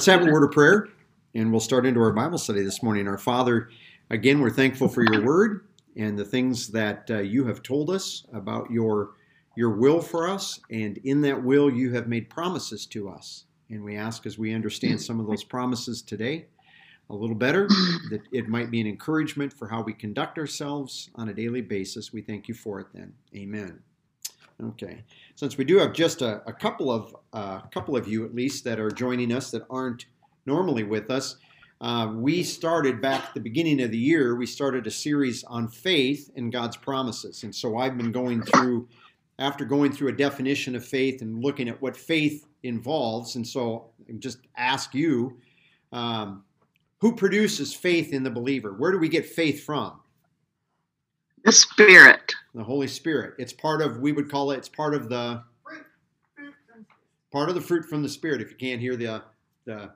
Let's have a word of prayer and we'll start into our Bible study this morning. Our Father, again, we're thankful for your word and the things that uh, you have told us about your your will for us and in that will you have made promises to us. And we ask as we understand some of those promises today a little better that it might be an encouragement for how we conduct ourselves on a daily basis. We thank you for it then. Amen. Okay. Since we do have just a, a couple of uh, couple of you at least that are joining us that aren't normally with us, uh, we started back at the beginning of the year. We started a series on faith and God's promises, and so I've been going through after going through a definition of faith and looking at what faith involves. And so, just ask you, um, who produces faith in the believer? Where do we get faith from? The Spirit. The Holy Spirit. It's part of, we would call it, it's part of the, part of the fruit from the Spirit. If you can't hear the, uh, the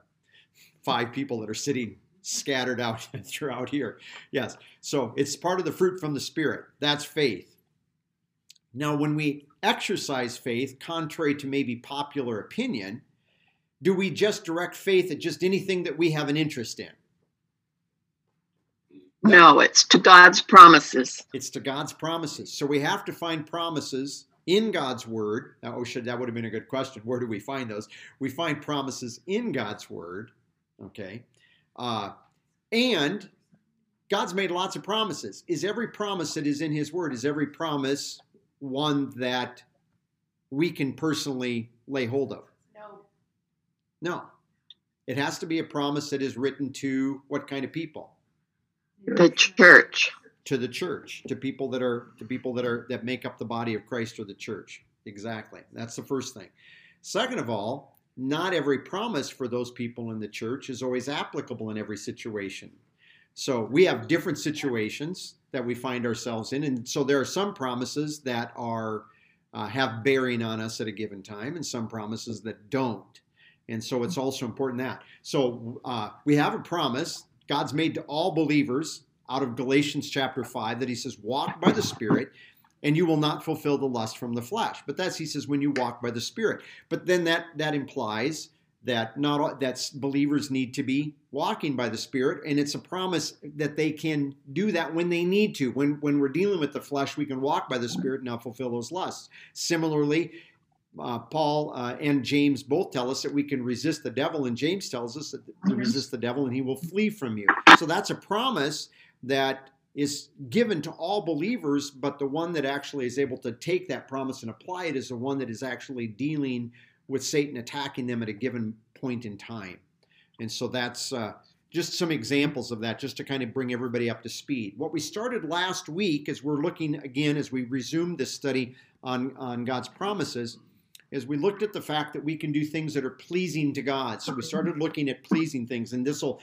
five people that are sitting scattered out throughout here. Yes. So it's part of the fruit from the Spirit. That's faith. Now, when we exercise faith, contrary to maybe popular opinion, do we just direct faith at just anything that we have an interest in? No, it's to God's promises. It's to God's promises. So we have to find promises in God's word. Now, oh, should that would have been a good question. Where do we find those? We find promises in God's word. Okay, uh, and God's made lots of promises. Is every promise that is in His word is every promise one that we can personally lay hold of? No. No. It has to be a promise that is written to what kind of people? The church. To the church to people that are to people that are that make up the body of christ or the church. Exactly. That's the first thing. Second of all not every promise for those people in the church is always applicable in every situation. So we have different situations that we find ourselves in and so there are some promises that are uh, have bearing on us at a given time and some promises that don't. And so it's also important that. So uh, we have a promise God's made to all believers out of Galatians chapter 5 that he says, walk by the Spirit and you will not fulfill the lust from the flesh. But that's, he says, when you walk by the Spirit. But then that, that implies that not all, that believers need to be walking by the Spirit, and it's a promise that they can do that when they need to. When when we're dealing with the flesh, we can walk by the Spirit and not fulfill those lusts. Similarly, uh, Paul uh, and James both tell us that we can resist the devil, and James tells us that to mm-hmm. resist the devil and he will flee from you. So that's a promise that is given to all believers, but the one that actually is able to take that promise and apply it is the one that is actually dealing with Satan attacking them at a given point in time. And so that's uh, just some examples of that, just to kind of bring everybody up to speed. What we started last week, as we're looking again, as we resume this study on, on God's promises, is we looked at the fact that we can do things that are pleasing to God. So we started looking at pleasing things, and this will.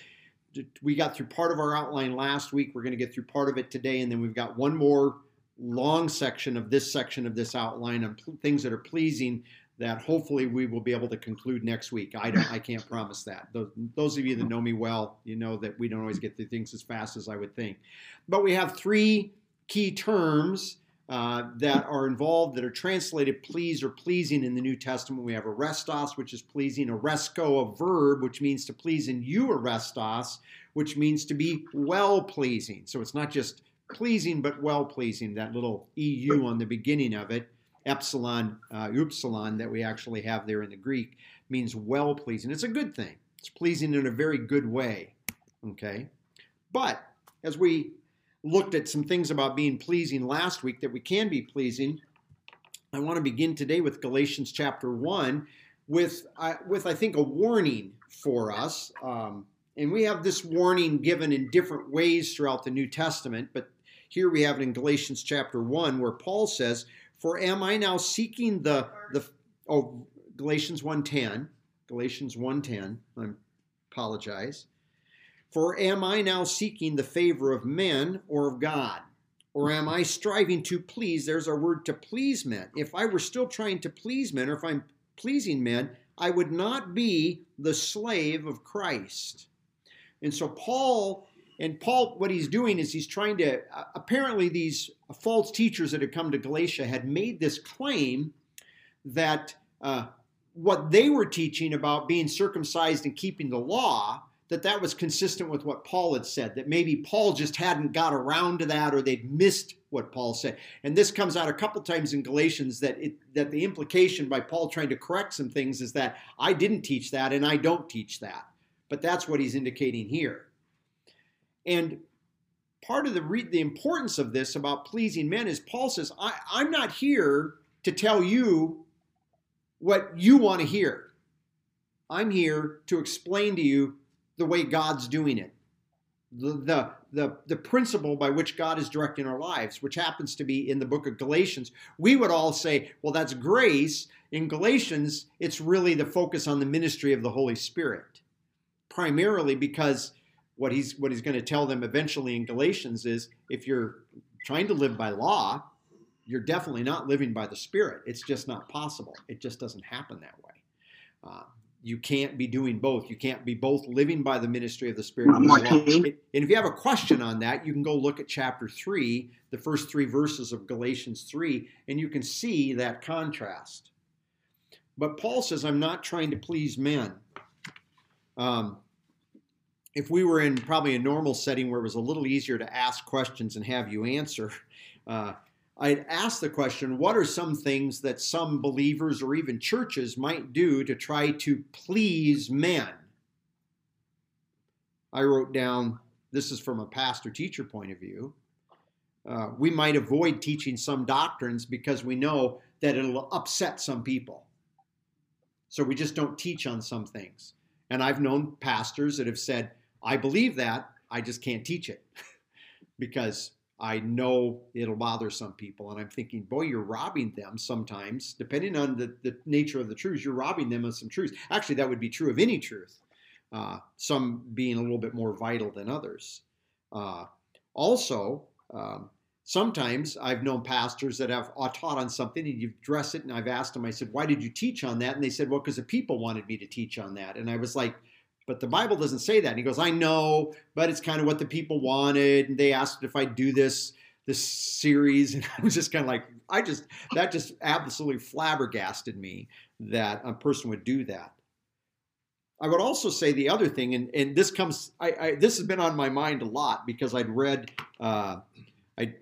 We got through part of our outline last week. We're going to get through part of it today, and then we've got one more long section of this section of this outline on things that are pleasing that hopefully we will be able to conclude next week. I don't, I can't promise that. Those, those of you that know me well, you know that we don't always get through things as fast as I would think. But we have three key terms uh, that are involved that are translated please or pleasing in the New Testament. We have arestos, which is pleasing, aresko, a verb, which means to please, and euarestos, which means to be well pleasing. So it's not just pleasing, but well pleasing, that little EU on the beginning of it, epsilon, uh, upsilon, that we actually have there in the Greek, means well pleasing. It's a good thing. It's pleasing in a very good way. Okay? But as we looked at some things about being pleasing last week that we can be pleasing. I want to begin today with Galatians chapter 1 with, with I think, a warning for us. Um, and we have this warning given in different ways throughout the New Testament, but here we have it in Galatians chapter 1 where Paul says, For am I now seeking the, the oh, Galatians 1.10, Galatians 1.10, I apologize. For am I now seeking the favor of men or of God? Or am I striving to please? There's our word to please men. If I were still trying to please men, or if I'm pleasing men, I would not be the slave of Christ. And so, Paul, and Paul, what he's doing is he's trying to, uh, apparently, these false teachers that had come to Galatia had made this claim that uh, what they were teaching about being circumcised and keeping the law that that was consistent with what Paul had said, that maybe Paul just hadn't got around to that or they'd missed what Paul said. And this comes out a couple times in Galatians that it, that the implication by Paul trying to correct some things is that I didn't teach that and I don't teach that. But that's what he's indicating here. And part of the re- the importance of this about pleasing men is Paul says, I, I'm not here to tell you what you want to hear. I'm here to explain to you the way God's doing it, the, the, the, the principle by which God is directing our lives, which happens to be in the book of Galatians. We would all say, well, that's grace. In Galatians, it's really the focus on the ministry of the Holy Spirit, primarily because what he's what he's going to tell them eventually in Galatians is if you're trying to live by law, you're definitely not living by the Spirit. It's just not possible. It just doesn't happen that way. Uh, you can't be doing both. You can't be both living by the ministry of the Spirit and, and if you have a question on that, you can go look at chapter 3, the first three verses of Galatians 3, and you can see that contrast. But Paul says, I'm not trying to please men. Um, if we were in probably a normal setting where it was a little easier to ask questions and have you answer, uh, I'd ask the question what are some things that some believers or even churches might do to try to please men? I wrote down this is from a pastor teacher point of view. Uh, we might avoid teaching some doctrines because we know that it'll upset some people. So we just don't teach on some things. And I've known pastors that have said, I believe that, I just can't teach it because I know it'll bother some people. And I'm thinking, boy, you're robbing them sometimes, depending on the, the nature of the truths, you're robbing them of some truths. Actually, that would be true of any truth, uh, some being a little bit more vital than others. Uh, also, um, sometimes I've known pastors that have taught on something and you address it, and I've asked them, I said, why did you teach on that? And they said, well, because the people wanted me to teach on that. And I was like, but the Bible doesn't say that. And he goes, I know, but it's kind of what the people wanted. And they asked if I'd do this this series, and I was just kind of like, I just that just absolutely flabbergasted me that a person would do that. I would also say the other thing, and, and this comes, I, I this has been on my mind a lot because I'd read, uh, I,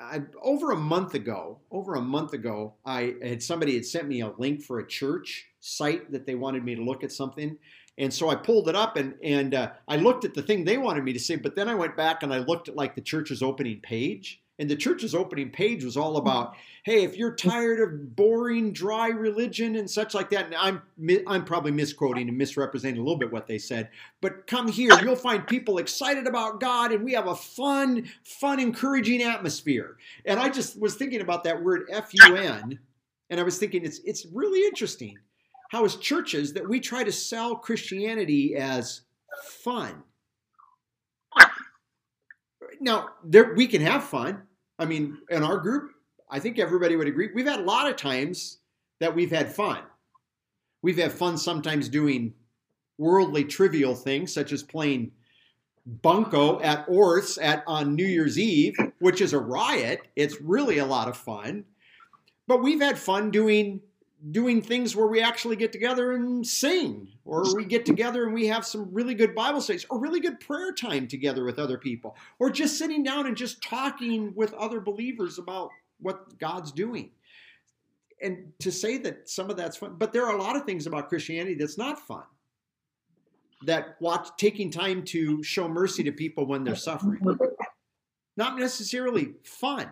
I, over a month ago, over a month ago, I had somebody had sent me a link for a church site that they wanted me to look at something, and so I pulled it up and and uh, I looked at the thing they wanted me to say, but then I went back and I looked at like the church's opening page. And the church's opening page was all about, hey, if you're tired of boring, dry religion and such like that, and I'm I'm probably misquoting and misrepresenting a little bit what they said, but come here, you'll find people excited about God, and we have a fun, fun, encouraging atmosphere. And I just was thinking about that word F-U-N, and I was thinking it's it's really interesting how as churches that we try to sell Christianity as fun. Now, there we can have fun. I mean, in our group, I think everybody would agree. We've had a lot of times that we've had fun. We've had fun sometimes doing worldly trivial things such as playing bunco at Orth's at on New Year's Eve, which is a riot. It's really a lot of fun. But we've had fun doing doing things where we actually get together and sing, or we get together and we have some really good Bible studies, or really good prayer time together with other people, or just sitting down and just talking with other believers about what God's doing. And to say that some of that's fun, but there are a lot of things about Christianity that's not fun. That watch taking time to show mercy to people when they're suffering. Not necessarily fun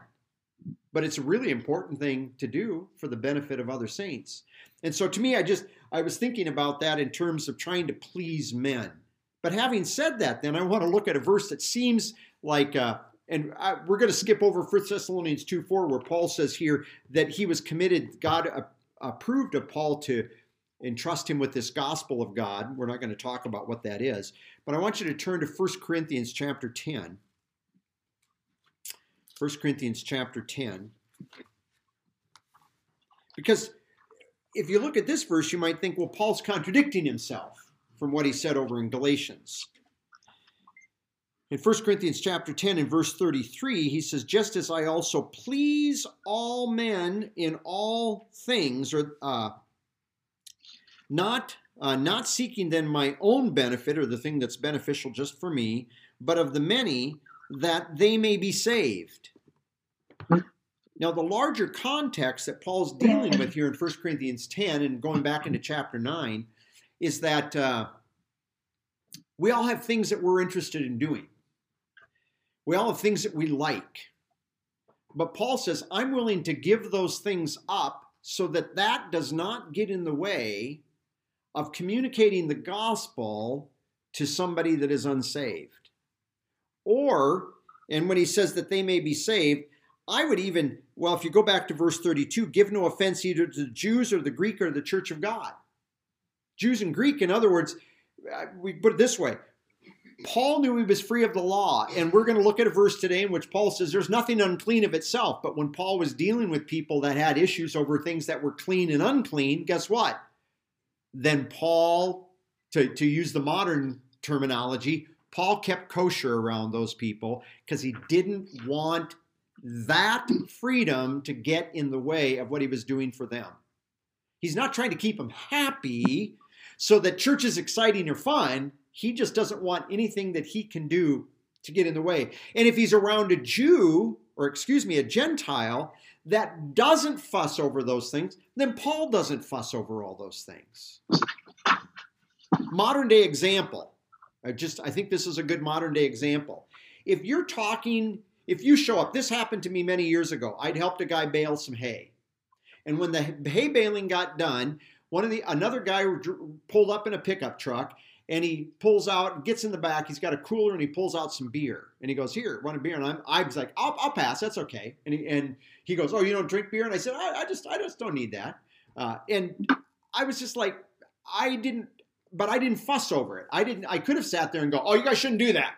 but it's a really important thing to do for the benefit of other saints. And so to me, I just I was thinking about that in terms of trying to please men. But having said that, then I want to look at a verse that seems like, uh, and I, we're going to skip over 1 Thessalonians 2 4, where Paul says here that he was committed, God approved of Paul to entrust him with this gospel of God. We're not going to talk about what that is, but I want you to turn to 1 Corinthians chapter 10. 1 Corinthians chapter 10. Because if you look at this verse, you might think, well, Paul's contradicting himself from what he said over in Galatians. In 1 Corinthians chapter 10 and verse 33, he says, Just as I also please all men in all things, or uh, not uh, not seeking then my own benefit or the thing that's beneficial just for me, but of the many that they may be saved. Now, the larger context that Paul's dealing with here in 1 Corinthians 10 and going back into chapter 9 is that uh, we all have things that we're interested in doing. We all have things that we like. But Paul says, I'm willing to give those things up so that that does not get in the way of communicating the gospel to somebody that is unsaved. Or, and when he says that they may be saved, I would even, well, if you go back to verse 32, give no offense either to the Jews or the Greek or the church of God. Jews and Greek, in other words, uh, we put it this way Paul knew he was free of the law, and we're going to look at a verse today in which Paul says there's nothing unclean of itself. But when Paul was dealing with people that had issues over things that were clean and unclean, guess what? Then Paul, to, to use the modern terminology, Paul kept kosher around those people because he didn't want that freedom to get in the way of what he was doing for them. He's not trying to keep them happy so that church is exciting or fun. He just doesn't want anything that he can do to get in the way. And if he's around a Jew, or excuse me, a Gentile that doesn't fuss over those things, then Paul doesn't fuss over all those things. Modern day example. I just I think this is a good modern day example. If you're talking if you show up, this happened to me many years ago. I'd helped a guy bale some hay. And when the hay baling got done, one of the another guy pulled up in a pickup truck and he pulls out, gets in the back. He's got a cooler and he pulls out some beer and he goes, "Here, want a beer?" And I'm, I was like, "I'll, I'll pass. That's okay." And he, and he goes, "Oh, you don't drink beer?" And I said, "I, I just, I just don't need that." Uh, and I was just like, I didn't, but I didn't fuss over it. I didn't. I could have sat there and go, "Oh, you guys shouldn't do that."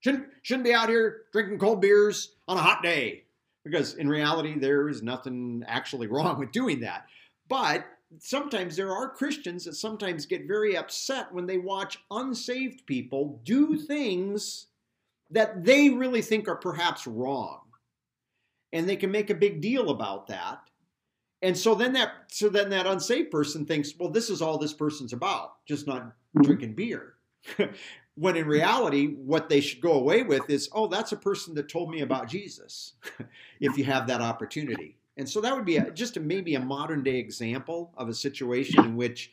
Shouldn't shouldn't be out here drinking cold beers on a hot day because in reality there is nothing actually wrong with doing that. But sometimes there are Christians that sometimes get very upset when they watch unsaved people do things that they really think are perhaps wrong. And they can make a big deal about that. And so then that so then that unsaved person thinks, well, this is all this person's about, just not drinking beer. when in reality, what they should go away with is, oh, that's a person that told me about Jesus, if you have that opportunity. And so that would be a, just a, maybe a modern day example of a situation in which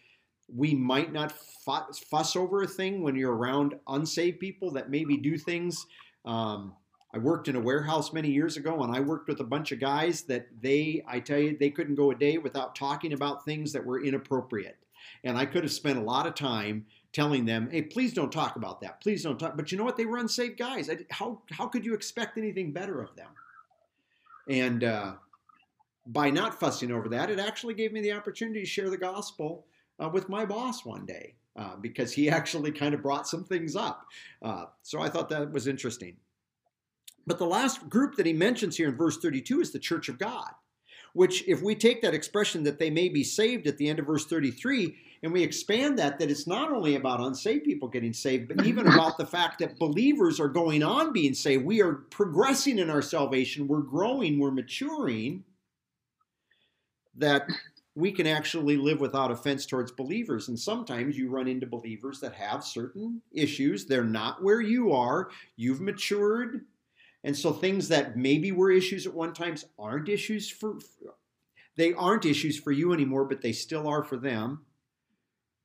we might not fuss over a thing when you're around unsaved people that maybe do things. Um, I worked in a warehouse many years ago, and I worked with a bunch of guys that they, I tell you, they couldn't go a day without talking about things that were inappropriate. And I could have spent a lot of time telling them, "Hey, please don't talk about that. Please don't talk." But you know what? They were unsafe guys. How how could you expect anything better of them? And uh, by not fussing over that, it actually gave me the opportunity to share the gospel uh, with my boss one day uh, because he actually kind of brought some things up. Uh, so I thought that was interesting. But the last group that he mentions here in verse 32 is the church of God which if we take that expression that they may be saved at the end of verse 33 and we expand that that it's not only about unsaved people getting saved but even about the fact that believers are going on being saved we are progressing in our salvation we're growing we're maturing that we can actually live without offense towards believers. And sometimes you run into believers that have certain issues. They're not where you are. You've matured. And so things that maybe were issues at one time aren't issues for they aren't issues for you anymore, but they still are for them.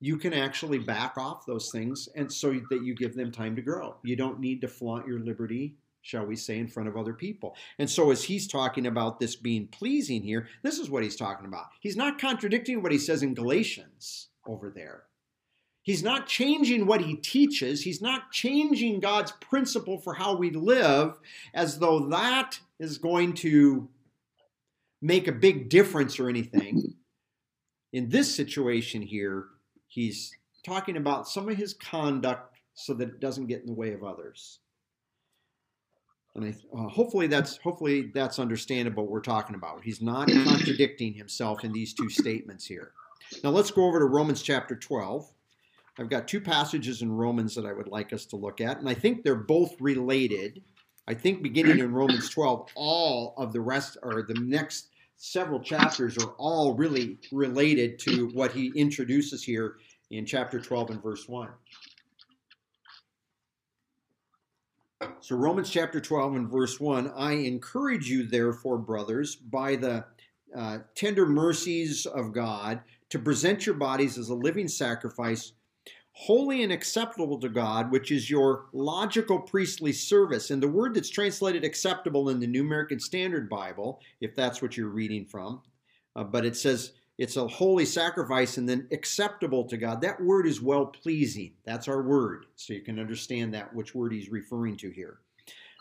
You can actually back off those things and so that you give them time to grow. You don't need to flaunt your liberty, shall we say, in front of other people. And so as he's talking about this being pleasing here, this is what he's talking about. He's not contradicting what he says in Galatians over there. He's not changing what he teaches. He's not changing God's principle for how we live as though that is going to make a big difference or anything. In this situation here, he's talking about some of his conduct so that it doesn't get in the way of others. And I, uh, hopefully that's hopefully that's understandable what we're talking about. He's not contradicting himself in these two statements here. Now let's go over to Romans chapter 12. I've got two passages in Romans that I would like us to look at, and I think they're both related. I think beginning in Romans 12, all of the rest or the next several chapters are all really related to what he introduces here in chapter 12 and verse 1. So, Romans chapter 12 and verse 1 I encourage you, therefore, brothers, by the uh, tender mercies of God, to present your bodies as a living sacrifice, holy and acceptable to God, which is your logical priestly service. And the word that's translated acceptable in the New American Standard Bible, if that's what you're reading from, uh, but it says it's a holy sacrifice and then acceptable to God. That word is well pleasing. That's our word. So you can understand that, which word he's referring to here.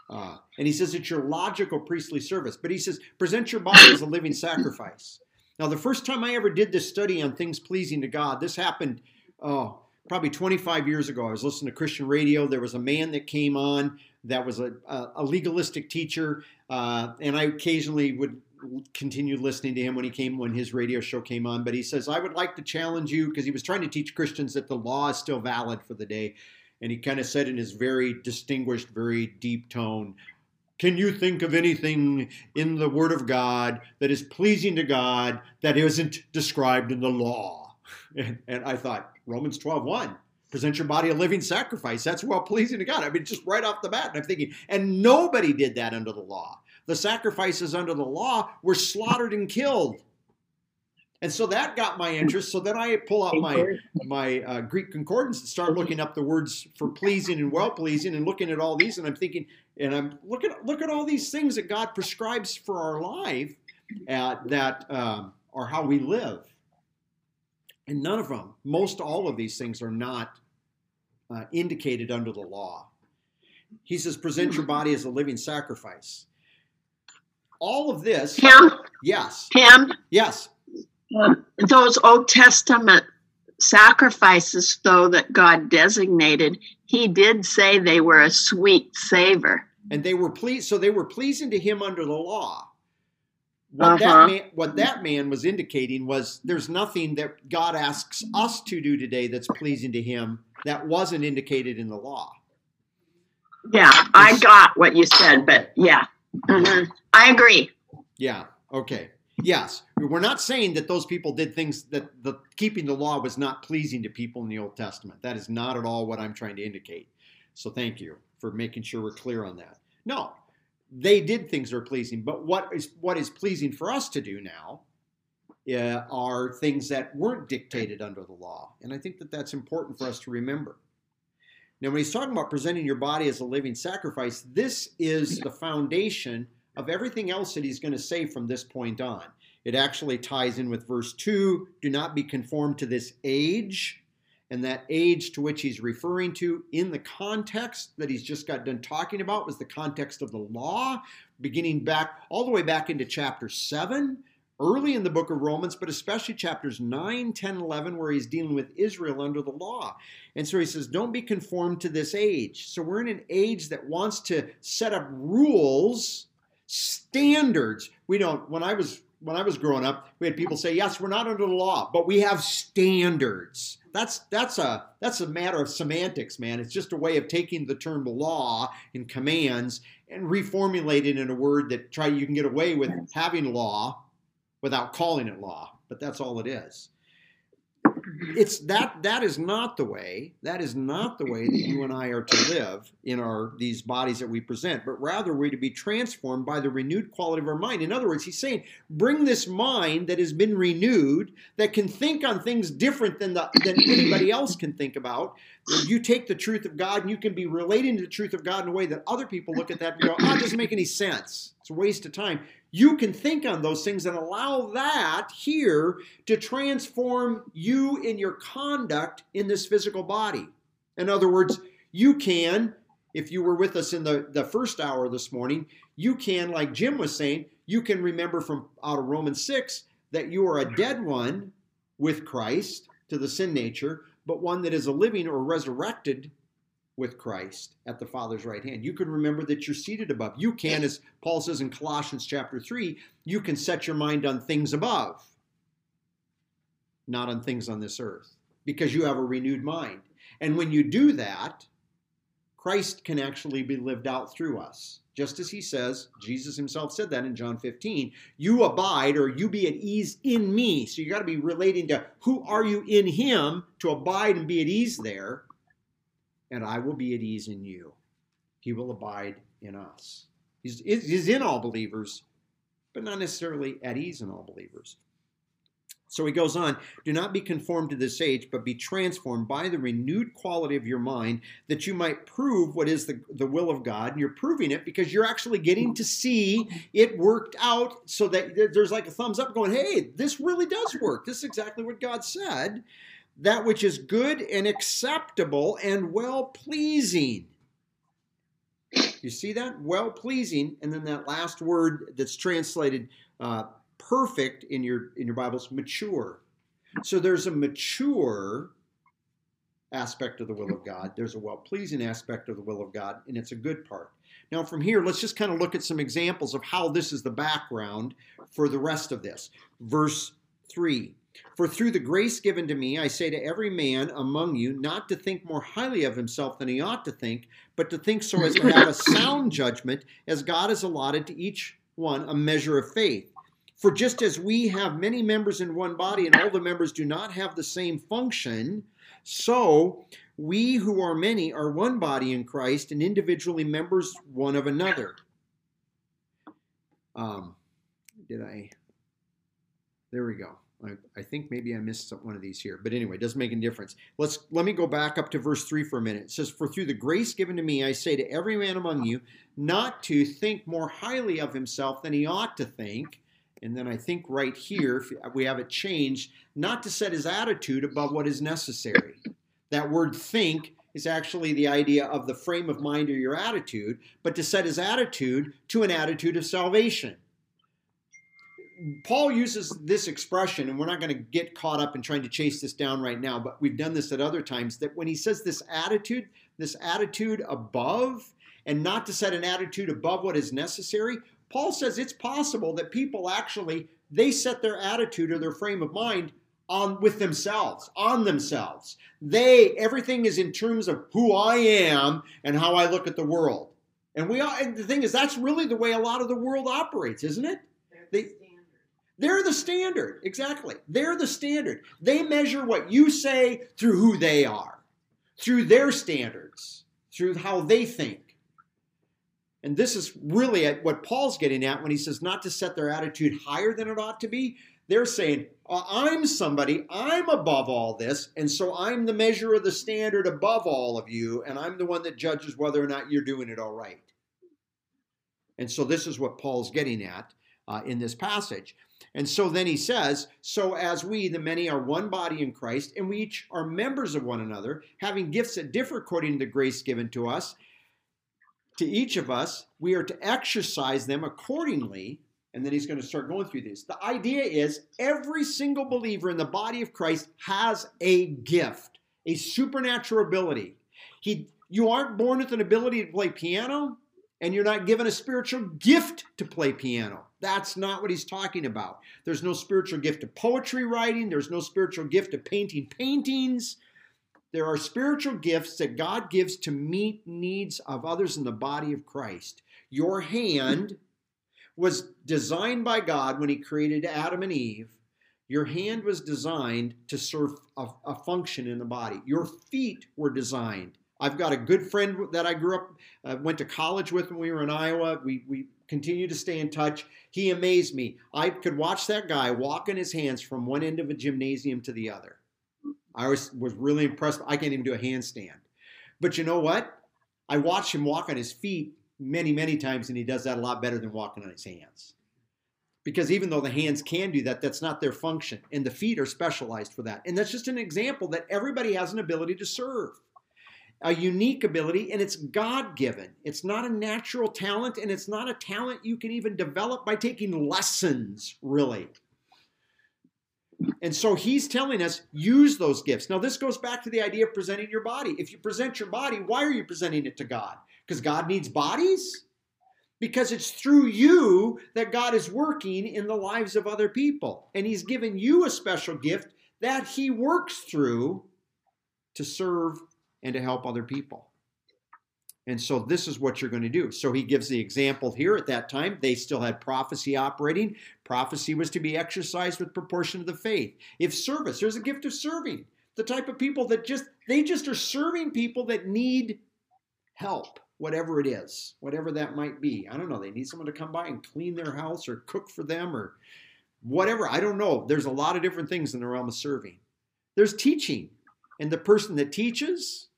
Uh, and he says it's your logical priestly service. But he says, present your body as a living sacrifice. Now, the first time I ever did this study on things pleasing to God, this happened, oh, probably 25 years ago. I was listening to Christian radio. There was a man that came on that was a, a legalistic teacher, uh, and I occasionally would continue listening to him when he came when his radio show came on. But he says, I would like to challenge you because he was trying to teach Christians that the law is still valid for the day. And he kind of said in his very distinguished, very deep tone, can you think of anything in the Word of God that is pleasing to God that isn't described in the law? And, and I thought, Romans 12, 1, present your body a living sacrifice. That's well pleasing to God. I mean, just right off the bat. And I'm thinking, and nobody did that under the law the sacrifices under the law were slaughtered and killed. And so that got my interest. So then I pull out my my uh, Greek concordance and start looking up the words for pleasing and well pleasing, and looking at all these, and I'm thinking, and I'm looking look at all these things that God prescribes for our life, uh, that um, are how we live. And none of them, most all of these things, are not uh, indicated under the law. He says, present your body as a living sacrifice all of this. Tim? Yes. Tim? Yes. Um, those Old Testament sacrifices, though, that God designated, he did say they were a sweet savor. And they were pleased, so they were pleasing to him under the law. What, Uh-huh. that man, what that man was indicating was there's nothing that God asks us to do today that's pleasing to him that wasn't indicated in the law. Yeah, I got what you said, but yeah. Mhm. I agree. Yeah. Okay. Yes. We're not saying that those people did things that the keeping the law was not pleasing to people in the Old Testament. That is not at all what I'm trying to indicate. So thank you for making sure we're clear on that. No. They did things that are pleasing, but what is what is pleasing for us to do now uh, are things that weren't dictated under the law, and I think that that's important for us to remember. Now, when he's talking about presenting your body as a living sacrifice, this is the foundation of everything else that he's going to say from this point on. It actually ties in with verse 2 do not be conformed to this age. And that age to which he's referring to in the context that he's just got done talking about was the context of the law, beginning back all the way back into chapter 7, early in the book of Romans, but especially chapters 9, 10, 11, where he's dealing with Israel under the law. And so he says, don't be conformed to this age. So we're in an age that wants to set up rules, standards. We don't, when I was when I was growing up, we had people say, "Yes, we're not under the law, but we have standards." That's that's a that's a matter of semantics, man. It's just a way of taking the term law and commands and reformulating it in a word that try you can get away with having law without calling it law, but that's all it is. It's that that is not the way. That is not the way that you and I are to live in our these bodies that we present, but rather we're to be transformed by the renewed quality of our mind. In other words, he's saying, bring this mind that has been renewed, that can think on things different than the than anybody else can think about. You take the truth of God and you can be relating to the truth of God in a way that other people look at that and go, oh, it doesn't make any sense. It's a waste of time you can think on those things and allow that here to transform you in your conduct in this physical body. In other words, you can, if you were with us in the, the first hour this morning, you can, like Jim was saying, you can remember from out of Romans 6 that you are a dead one with Christ to the sin nature, but one that is a living or resurrected with Christ at the Father's right hand. You can remember that you're seated above. You can, as Paul says in Colossians chapter 3, you can set your mind on things above, not on things on this earth, because you have a renewed mind. And when you do that, Christ can actually be lived out through us. just as he says, Jesus himself said that in John 15, you abide or you be at ease in me. So you got to be relating to who are you in him to abide and be at ease there, and I will be at ease in you. He will abide in us. He's, he's in all believers, but not necessarily at ease in all believers. So he goes on, do not be conformed to this age, but be transformed by the renewed quality of your mind, that you might prove what is the, the will of God. And you're proving it because you're actually getting to see it worked out so that there's like a thumbs up going, hey, this really does work. This is exactly what God said. That which is good and acceptable and well pleasing. You see that? Well pleasing. And then that last word that's translated uh, perfect in your in your Bibles, mature. So there's a mature aspect of the will of God. There's a well-pleasing aspect of the will of God, and it's a good part. Now, from here, let's just kind of look at some examples of how this is the background for the rest of this. Verse 3 For through the grace given to me, I say to every man among you not to think more highly of himself than he ought to think, but to think so as to have a sound judgment, as God has allotted to each one a measure of faith. For just as we have many members in one body and all the members do not have the same function, so we who are many are one body in Christ and individually members one of another. Um, did I? There we go. I, I, think maybe I missed one of these here, but anyway, it doesn't make any difference. Let's let me go back up to verse three for a minute. It says, "For through the grace given to me, I say to every man among you, not to think more highly of himself than he ought to think." And then I think right here, we have it changed, not to set his attitude above what is necessary. That word think is actually the idea of the frame of mind or your attitude, but to set his attitude to an attitude of salvation. Paul uses this expression, and we're not going to get caught up in trying to chase this down right now, but we've done this at other times. That when he says this attitude, this attitude above, and not to set an attitude above what is necessary, Paul says it's possible that people actually they set their attitude or their frame of mind on with themselves, on themselves. They everything is in terms of who I am and how I look at the world. And we all, and the thing is that's really the way a lot of the world operates, isn't it? They, they're the standard. Exactly. They're the standard. They measure what you say through who they are, through their standards, through how they think. And this is really what Paul's getting at when he says not to set their attitude higher than it ought to be. They're saying, uh, I'm somebody, I'm above all this, and so I'm the measure of the standard above all of you, and I'm the one that judges whether or not you're doing it all right. And so this is what Paul's getting at uh, in this passage. And so then he says, So as we, the many, are one body in Christ, and we each are members of one another, having gifts that differ according to the grace given to us, to each of us, we are to exercise them accordingly. And then he's going to start going through this. The idea is every single believer in the body of Christ has a gift, a supernatural ability. He, you aren't born with an ability to play piano, and you're not given a spiritual gift to play piano. That's not what he's talking about. There's no spiritual gift of poetry writing, there's no spiritual gift of painting paintings. There are spiritual gifts that God gives to meet needs of others in the body of Christ. Your hand was designed by God when He created Adam and Eve. Your hand was designed to serve a, a, function in the body. Your feet were designed. I've got a good friend that I grew up, uh, went to college with when we were in Iowa. We, we continue to stay in touch. He amazed me. I could watch that guy walk in his hands from one end of a gymnasium to the other. I was, was really impressed. I can't even do a handstand. But you know what? I watched him walk on his feet many, many times, and he does that a lot better than walking on his hands. Because even though the hands can do that, that's not their function. And the feet are specialized for that. And that's just an example that everybody has an ability to serve, a unique ability, and it's God given. It's not a natural talent, and it's not a talent you can even develop by taking lessons, really. And so he's telling us use those gifts. Now, this goes back to the idea of presenting your body. If you present your body, why are you presenting it to God? Because God needs bodies? Because it's through you that God is working in the lives of other people. And he's given you a special gift that he works through to serve and to help other people. And so this is what you're going to do. So he gives the example here at that time. They still had prophecy operating. Prophecy was to be exercised with proportion to the faith. If service, there's a gift of serving. The type of people that just, they just are serving people that need help, whatever it is, whatever that might be. I don't know. They need someone to come by and clean their house or cook for them or whatever. I don't know. There's a lot of different things in the realm of serving. There's teaching. And the person that teaches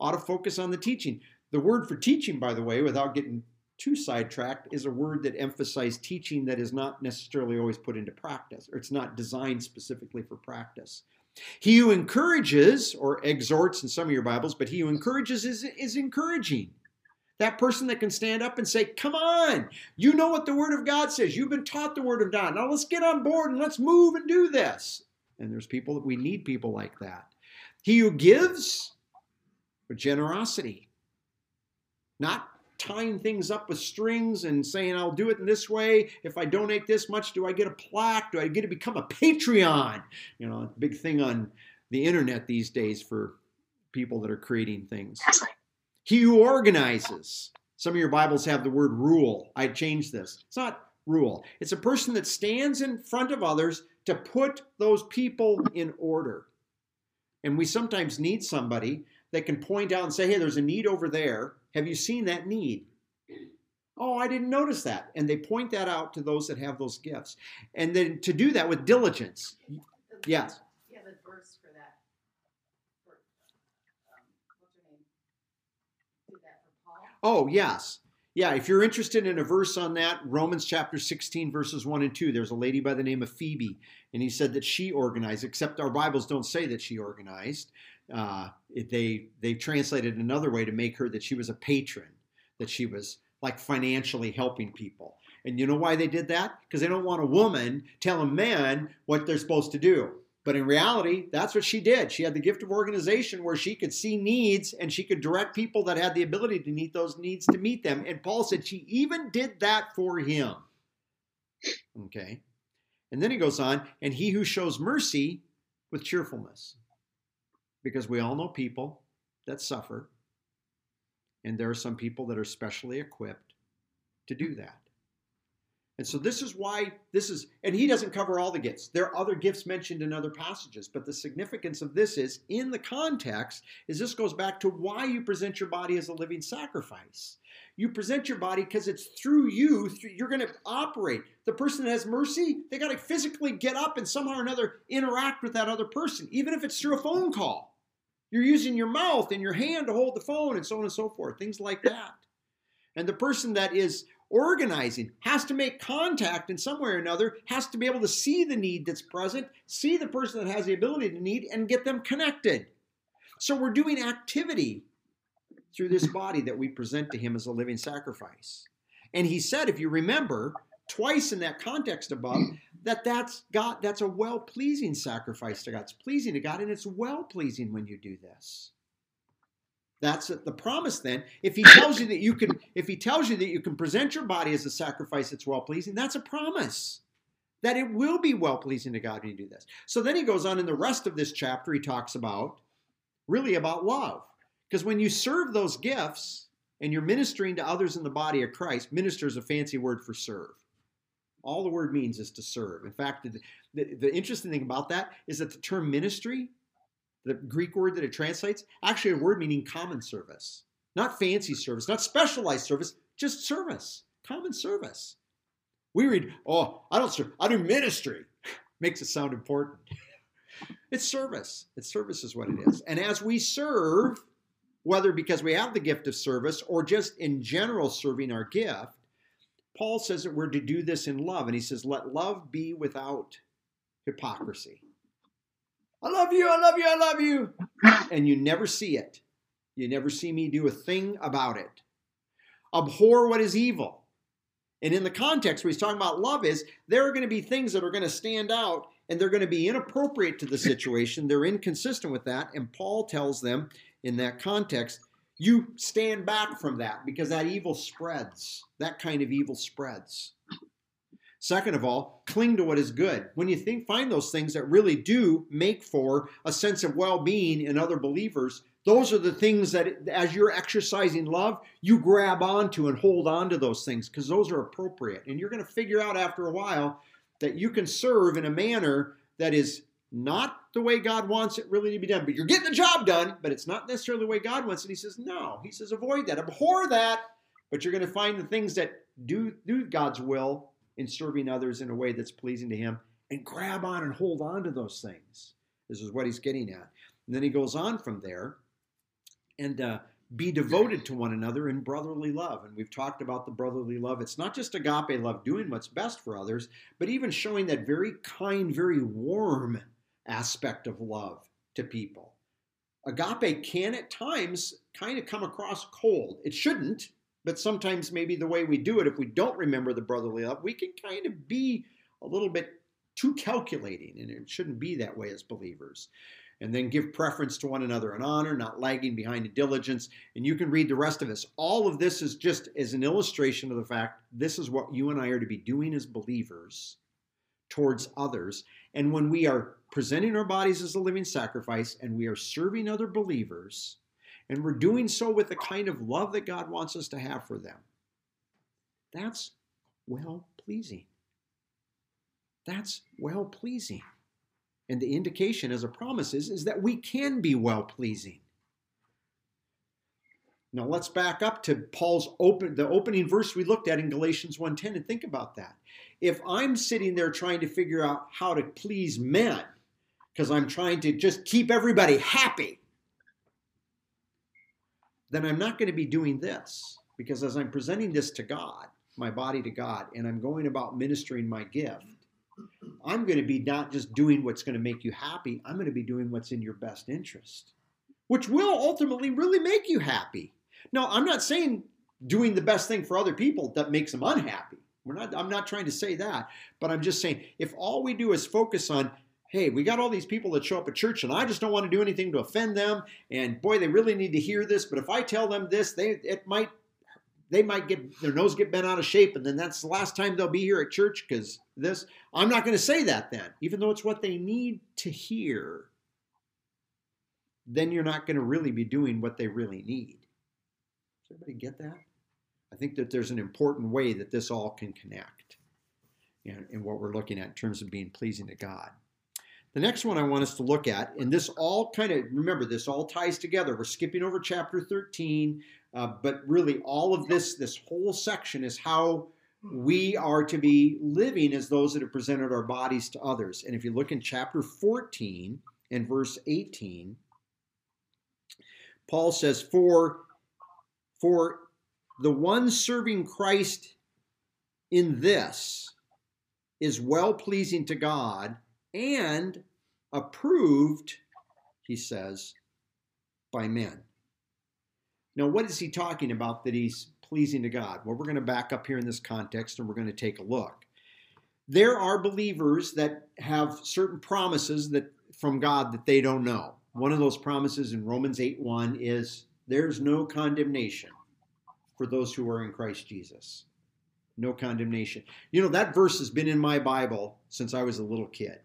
ought to focus on the teaching. The word for teaching, by the way, without getting too sidetracked, is a word that emphasizes teaching that is not necessarily always put into practice, or it's not designed specifically for practice. He who encourages, or exhorts in some of your Bibles, but he who encourages is, is encouraging. That person that can stand up and say, Come on, you know what the Word of God says. You've been taught the Word of God. Now let's get on board and let's move and do this. And there's people that we need people like that. He who gives with generosity not tying things up with strings and saying I'll do it in this way. If I donate this much, do I get a plaque? Do I get to become a Patreon? You know, big thing on the internet these days for people that are creating things. He who organizes. Some of your Bibles have the word rule. I changed this. It's not rule. It's a person that stands in front of others to put those people in order. And we sometimes need somebody that can point out and say, hey, there's a need over there. Have you seen that need? Oh, I didn't notice that. And they point that out to those that have those gifts. And then to do that with diligence. Yes. You have a verse for that. For, um, what's her name? That for Paul? Oh, yes. Yeah, if you're interested in a verse on that, Romans chapter 16, verses 1 and 2, there's a lady by the name of Phoebe, and he said that she organized, except our Bibles don't say that she organized. Uh, they they translated another way to make her that she was a patron, that she was like financially helping people. And you know why they did that? Because they don't want a woman telling men what they're supposed to do. But in reality, that's what she did. She had the gift of organization where she could see needs and she could direct people that had the ability to meet those needs to meet them. And Paul said she even did that for him. Okay. And then he goes on, and he who shows mercy with cheerfulness because we all know people that suffer, and there are some people that are specially equipped to do that. And so this is why this is, and he doesn't cover all the gifts. There are other gifts mentioned in other passages, but the significance of this is in the context, is this goes back to why you present your body as a living sacrifice. You present your body because it's through you, you're going to operate. The person that has mercy, they got to physically get up and somehow or another interact with that other person, even if it's through a phone call. You're using your mouth and your hand to hold the phone and so on and so forth, things like that. And the person that is organizing has to make contact in some way or another, has to be able to see the need that's present, see the person that has the ability to need, and get them connected. So we're doing activity through this body that we present to him as a living sacrifice. And he said, if you remember, twice in that context above, that that's God, that's a well-pleasing sacrifice to God. It's pleasing to God, and it's well-pleasing when you do this. That's the promise then. If he tells you that you can, if he tells you that you can present your body as a sacrifice that's well-pleasing, that's a promise that it will be well-pleasing to God when you do this. So then he goes on in the rest of this chapter, he talks about really about love. Because when you serve those gifts and you're ministering to others in the body of Christ, minister is a fancy word for serve. All the word means is to serve. In fact, the, the, the, interesting thing about that is that the term ministry, the Greek word that it translates, actually a word meaning common service. Not fancy service, not specialized service, just service, common service. We read, oh, I don't serve, I do ministry. Makes it sound important. it's service. It's service is what it is. And as we serve, whether because we have the gift of service or just in general serving our gift, Paul says that we're to do this in love, and he says, let love be without hypocrisy. I love you, I love you, I love you. And you never see it. You never see me do a thing about it. Abhor what is evil. And in the context where he's talking about love is there are going to be things that are going to stand out and they're going to be inappropriate to the situation. They're inconsistent with that. And Paul tells them in that context you stand back from that because that evil spreads. That kind of evil spreads. Second of all, cling to what is good. When you think find those things that really do make for a sense of well-being in other believers, Those are the things that, as you're exercising love, you grab onto and hold on to those things because those are appropriate. And you're going to figure out after a while that you can serve in a manner that is not the way God wants it really to be done. But you're getting the job done, but it's not necessarily the way God wants it. He says, no. He says, avoid that, abhor that. But you're going to find the things that do, do God's will in serving others in a way that's pleasing to Him and grab on and hold on to those things. This is what he's getting at. And then he goes on from there and uh, be devoted to one another in brotherly love. And we've talked about the brotherly love. It's not just agape love, doing what's best for others, but even showing that very kind, very warm aspect of love to people. Agape can at times kind of come across cold. It shouldn't, but sometimes maybe the way we do it, if we don't remember the brotherly love, we can kind of be a little bit too calculating, and it shouldn't be that way as believers. And then give preference to one another in honor, not lagging behind in diligence. And you can read the rest of this. All of this is just as an illustration of the fact this is what you and I are to be doing as believers towards others. And when we are presenting our bodies as a living sacrifice and we are serving other believers, and we're doing so with the kind of love that God wants us to have for them, that's well pleasing. That's well pleasing. And the indication as a promise is, is that we can be well pleasing. Now let's back up to Paul's open the opening verse we looked at in Galatians 1:10 and think about that. If I'm sitting there trying to figure out how to please men because I'm trying to just keep everybody happy, then I'm not going to be doing this because as I'm presenting this to God, my body to God, and I'm going about ministering my gift, I'm going to be not just doing what's going to make you happy, I'm going to be doing what's in your best interest, which will ultimately really make you happy. Now, I'm not saying doing the best thing for other people that makes them unhappy. We're not I'm not trying to say that, but I'm just saying if all we do is focus on hey, we got all these people that show up at church and I just don't want to do anything to offend them. And boy, they really need to hear this, but if I tell them this, they it might they might get their nose get bent out of shape. And then that's the last time they'll be here at church because this i'm not going to say that then. Even though it's what they need to hear then you're not going to really be doing what they really need. Does everybody get that? I think that there's an important way that this all can connect in, in what we're looking at in terms of being pleasing to god the next one I want us to look at, and this all kind of, remember, this all ties together. We're skipping over chapter 13. Uh, but really, all of this, this whole section is how we are to be living as those that have presented our bodies to others. And if you look in chapter 14 and verse 18, Paul says, For, for the one serving Christ in this is well pleasing to God and approved, he says, by men. Now, what is he talking about that he's pleasing to God? Well, we're going to back up here in this context and we're going to take a look. There are believers that have certain promises that from God that they don't know. One of those promises in Romans 8 1 is there's no condemnation for those who are in Christ Jesus. No condemnation. You know, that verse has been in my Bible since I was a little kid.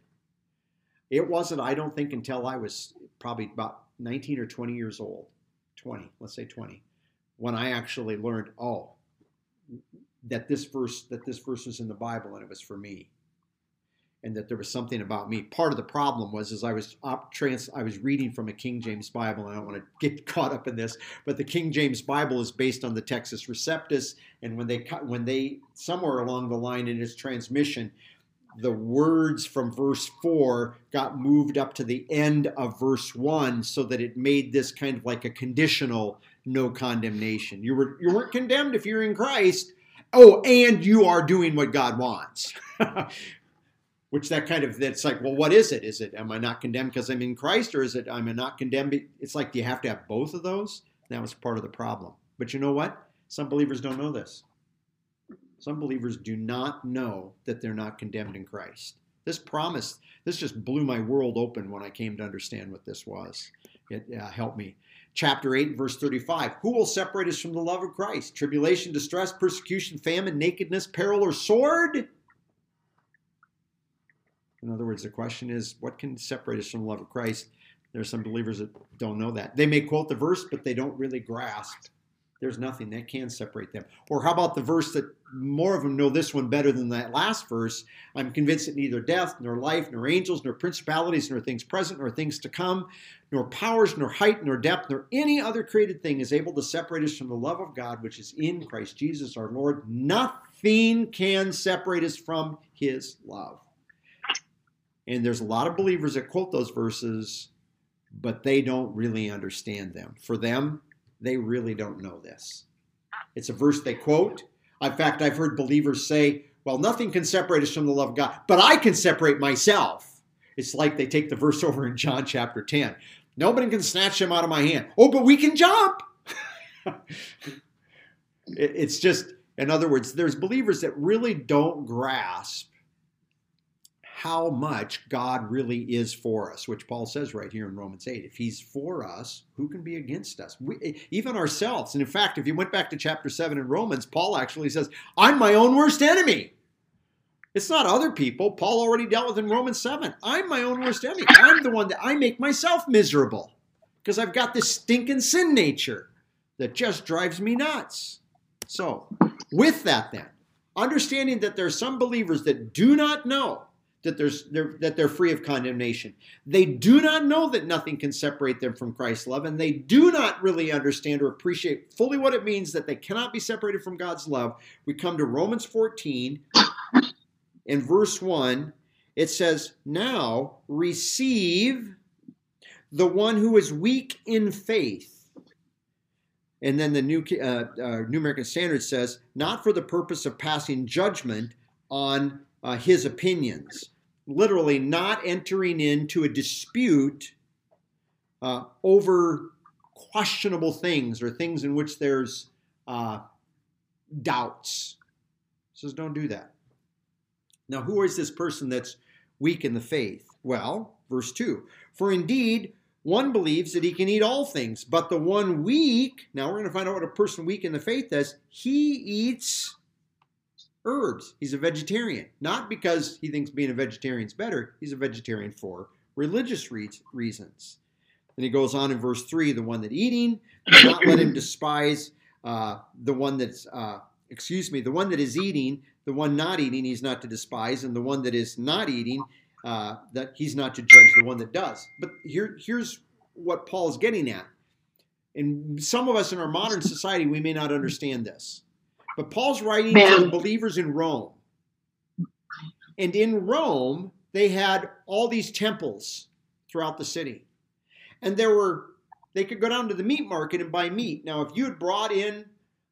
It wasn't, I don't think, until I was probably about 19 or 20 years old 20, let's say 20, when I actually learned, oh, that this verse that this verse was in the Bible and it was for me, and that there was something about me. Part of the problem was as I was trans, I was reading from a King James Bible, and I don't want to get caught up in this, but the King James Bible is based on the Textus Receptus, and when they when they somewhere along the line in its transmission, the words from verse 4 got moved up to the end of verse 1 so that it made this kind of like a conditional no condemnation. You were you weren't condemned if you're in Christ. Oh, and you are doing what God wants. Which that kind of that's like, well, what is it? Is it am I not condemned because I'm in Christ, or is it I'm not condemned? It's like do you have to have both of those? That was part of the problem. But you know what? Some believers don't know this. Some believers do not know that they're not condemned in Christ. This promise, this just blew my world open when I came to understand what this was. It uh, helped me. Chapter 8, verse 35 Who will separate us from the love of Christ? Tribulation, distress, persecution, famine, nakedness, peril, or sword? In other words, the question is what can separate us from the love of Christ? There are some believers that don't know that. They may quote the verse, but they don't really grasp. There's nothing that can separate them. Or how about the verse that more of them know this one better than that last verse? I'm convinced that neither death, nor life, nor angels, nor principalities, nor things present, nor things to come, nor powers, nor height, nor depth, nor any other created thing is able to separate us from the love of God which is in Christ Jesus our Lord. Nothing can separate us from his love. And there's a lot of believers that quote those verses, but they don't really understand them. For them, they really don't know this. It's a verse they quote. In fact, I've heard believers say, well, nothing can separate us from the love of God, but I can separate myself. It's like they take the verse over in John chapter 10. Nobody can snatch him out of my hand. Oh, but we can jump. it's just, in other words, there's believers that really don't grasp how much God really is for us, which Paul says right here in Romans 8. If he's for us, who can be against us? We, eh, even ourselves. And in fact, if you went back to chapter 7 in Romans, Paul actually says, I'm my own worst enemy. It's not other people. Paul already dealt with in Romans 7. I'm my own worst enemy. I'm the one that I make myself miserable because I've got this stinking sin nature that just drives me nuts. So, with that, then, understanding that there are some believers that do not know that, there's, they're, that they're free of condemnation. They do not know that nothing can separate them from Christ's love, and they do not really understand or appreciate fully what it means that they cannot be separated from God's love. We come to Romans 14 in verse 1. It says, Now receive the one who is weak in faith. And then the New, uh, uh, New American Standard says, not for the purpose of passing judgment on uh, his opinions, literally not entering into a dispute uh, over questionable things or things in which there's uh, doubts. says, don't do that. Now, who is this person that's weak in the faith? Well, verse 2 For indeed, one believes that he can eat all things, but the one weak, now we're going to find out what a person weak in the faith does, he eats herbs. He's a vegetarian. Not because he thinks being a vegetarian is better, he's a vegetarian for religious re- reasons. And he goes on in verse 3 the one that eating, not let him despise uh, the one that's, uh, excuse me, the one that is eating, the one not eating, he's not to despise, and the one that is not eating, uh, that he's not to judge the one that does. But here, here's what Paul is getting at. And some of us in our modern society, we may not understand this. But Paul's writing Man. to the believers in Rome. And in Rome, they had all these temples throughout the city. And there were, they could go down to the meat market and buy meat. Now, if you had brought in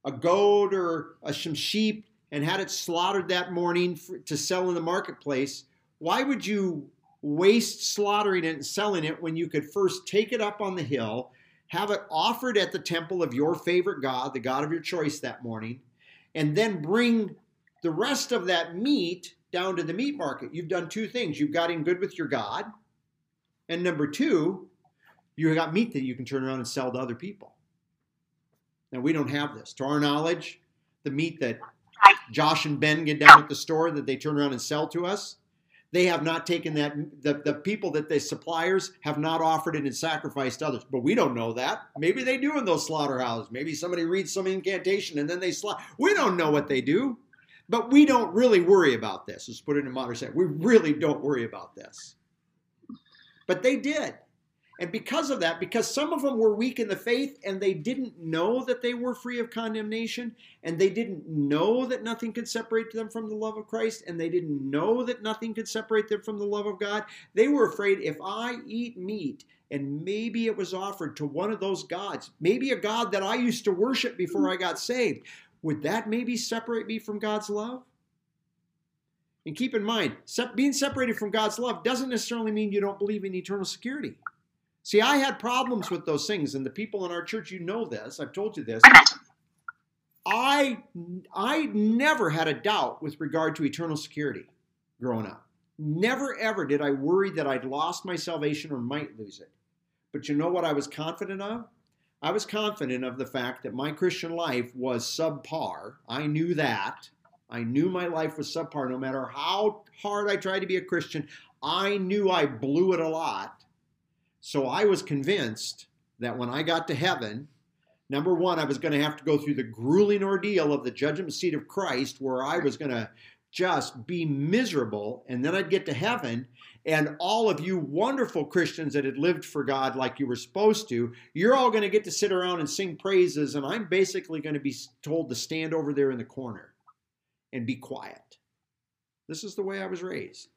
a goat or a, some sheep and had it slaughtered that morning for, to sell in the marketplace, why would you waste slaughtering it and selling it when you could first take it up on the hill, have it offered at the temple of your favorite God, the God of your choice that morning, and then bring the rest of that meat down to the meat market. You've done two things. You've got in good with your God, and number two, you got meat that you can turn around and sell to other people. Now, we don't have this. To our knowledge, the meat that Josh and Ben get down at the store that they turn around and sell to us, they have not taken that the, the people that the suppliers have not offered it and sacrificed others. But we don't know that. Maybe they do in those slaughterhouses. Maybe somebody reads some incantation and then they slaughter we don't know what they do. But we don't really worry about this. Let's put it in modern sense. We really don't worry about this. But they did and because of that, because some of them were weak in the faith and they didn't know that they were free of condemnation, and they didn't know that nothing could separate them from the love of Christ, and they didn't know that nothing could separate them from the love of God, they were afraid if I eat meat and maybe it was offered to one of those gods, maybe a God that I used to worship before I got saved, would that maybe separate me from God's love? And keep in mind, being separated from God's love doesn't necessarily mean you don't believe in eternal security. See, I had problems with those things, and the people in our church, you know this. I've told you this. I I never had a doubt with regard to eternal security growing up. Never ever did I worry that I'd lost my salvation or might lose it. But you know what I was confident of? I was confident of the fact that my Christian life was subpar. I knew that. I knew my life was subpar no matter how hard I tried to be a Christian. I knew I blew it a lot So I was convinced that when I got to heaven, number one, I was going to have to go through the grueling ordeal of the judgment seat of Christ, where I was going to just be miserable. And then I'd get to heaven, and all of you wonderful Christians that had lived for God like you were supposed to, you're all going to get to sit around and sing praises. And I'm basically going to be told to stand over there in the corner and be quiet. This is the way I was raised.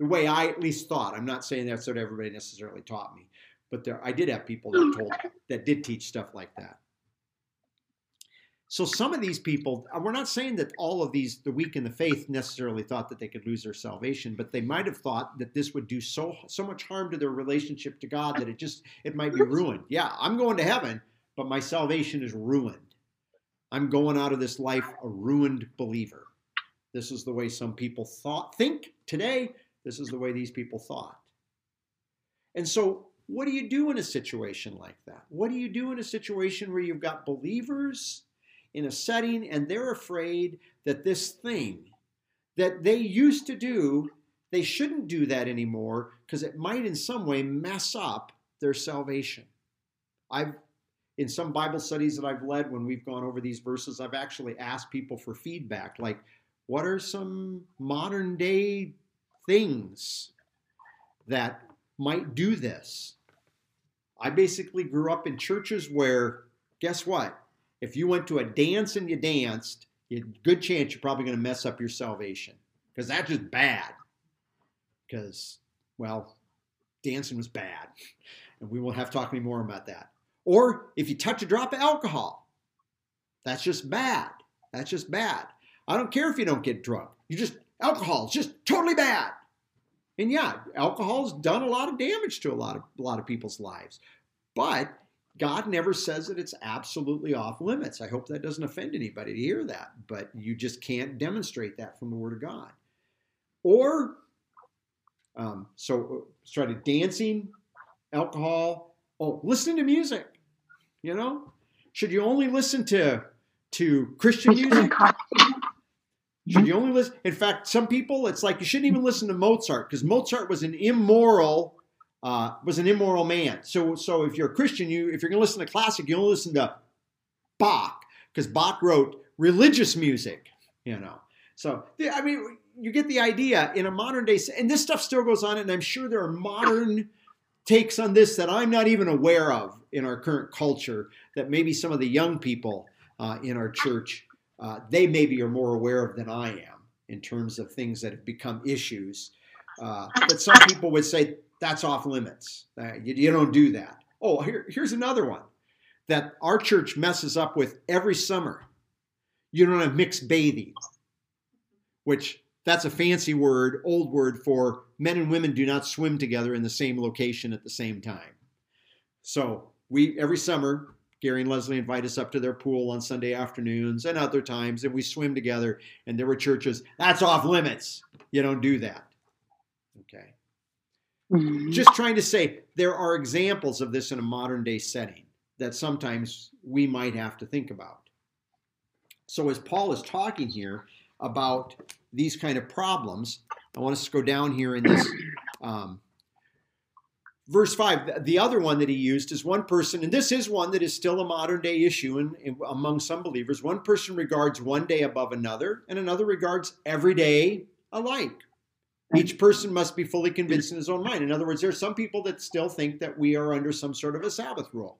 The way I at least thought. I'm not saying that's what everybody necessarily taught me, but there I did have people that told that did teach stuff like that. So some of these people, uh, we're not saying that all of these, the weak in the faith, necessarily thought that they could lose their salvation, but they might have thought that this would do so so much harm to their relationship to God that it just it might be ruined. Yeah, I'm going to heaven, but my salvation is ruined. I'm going out of this life a ruined believer. This is the way some people thought, think today. This is the way these people thought. And so, what do you do in a situation like that? What do you do in a situation where you've got believers in a setting and they're afraid that this thing that they used to do, they shouldn't do that anymore because it might in some way mess up their salvation. I've in some Bible studies that I've led when we've gone over these verses, I've actually asked people for feedback like what are some modern day things that might do this? I basically grew up in churches where guess what? if you went to a dance and you danced, you, good chance you're probably going to mess up your salvation because that's just bad. Because, well, dancing was bad. And we won't have to talk anymore about that. Or if you touch a drop of alcohol, that's just bad. That's just bad. I don't care if you don't get drunk. You just, alcohol is just totally bad. And yeah, alcohol's done a lot of damage to a lot of a lot of people's lives. But God never says that it's absolutely off limits. I hope that doesn't offend anybody to hear that, but you just can't demonstrate that from the Word of God. Or, um, so started dancing, alcohol, oh, listening to music. You know, should you only listen to to Christian music? Should you only listen? In fact, some people, it's like you shouldn't even listen to Mozart because Mozart was an immoral uh, was an immoral man. So, so if you're a Christian, you if you're going to listen to classic, you only listen to Bach because Bach wrote religious music. You know, so I mean, you get the idea. In a modern day, and this stuff still goes on, and I'm sure there are modern takes on this that I'm not even aware of in our current culture. That maybe some of the young people uh, in our church uh, they maybe are more aware of than I am in terms of things that have become issues. Uh, but some people would say that's off limits. Uh, you, you, don't do that. Oh, here, here's another one that our church messes up with every summer. You don't have mixed bathing, which that's a fancy word, old word for men and women do not swim together in the same location at the same time. So we every summer, Gary and Leslie invite us up to their pool on Sunday afternoons and other times, and we swim together. And there were churches that's off limits. You don't do that. Okay. Mm-hmm. Just trying to say there are examples of this in a modern day setting that sometimes we might have to think about. So, as Paul is talking here about these kind of problems, I want us to go down here in this um, verse 5. The other one that he used is one person, and this is one that is still a modern day issue in, in, among some believers. One person regards one day above another, and another regards every day alike. Each person must be fully convinced in his own mind. In other words, there are some people that still think that we are under some sort of a Sabbath rule.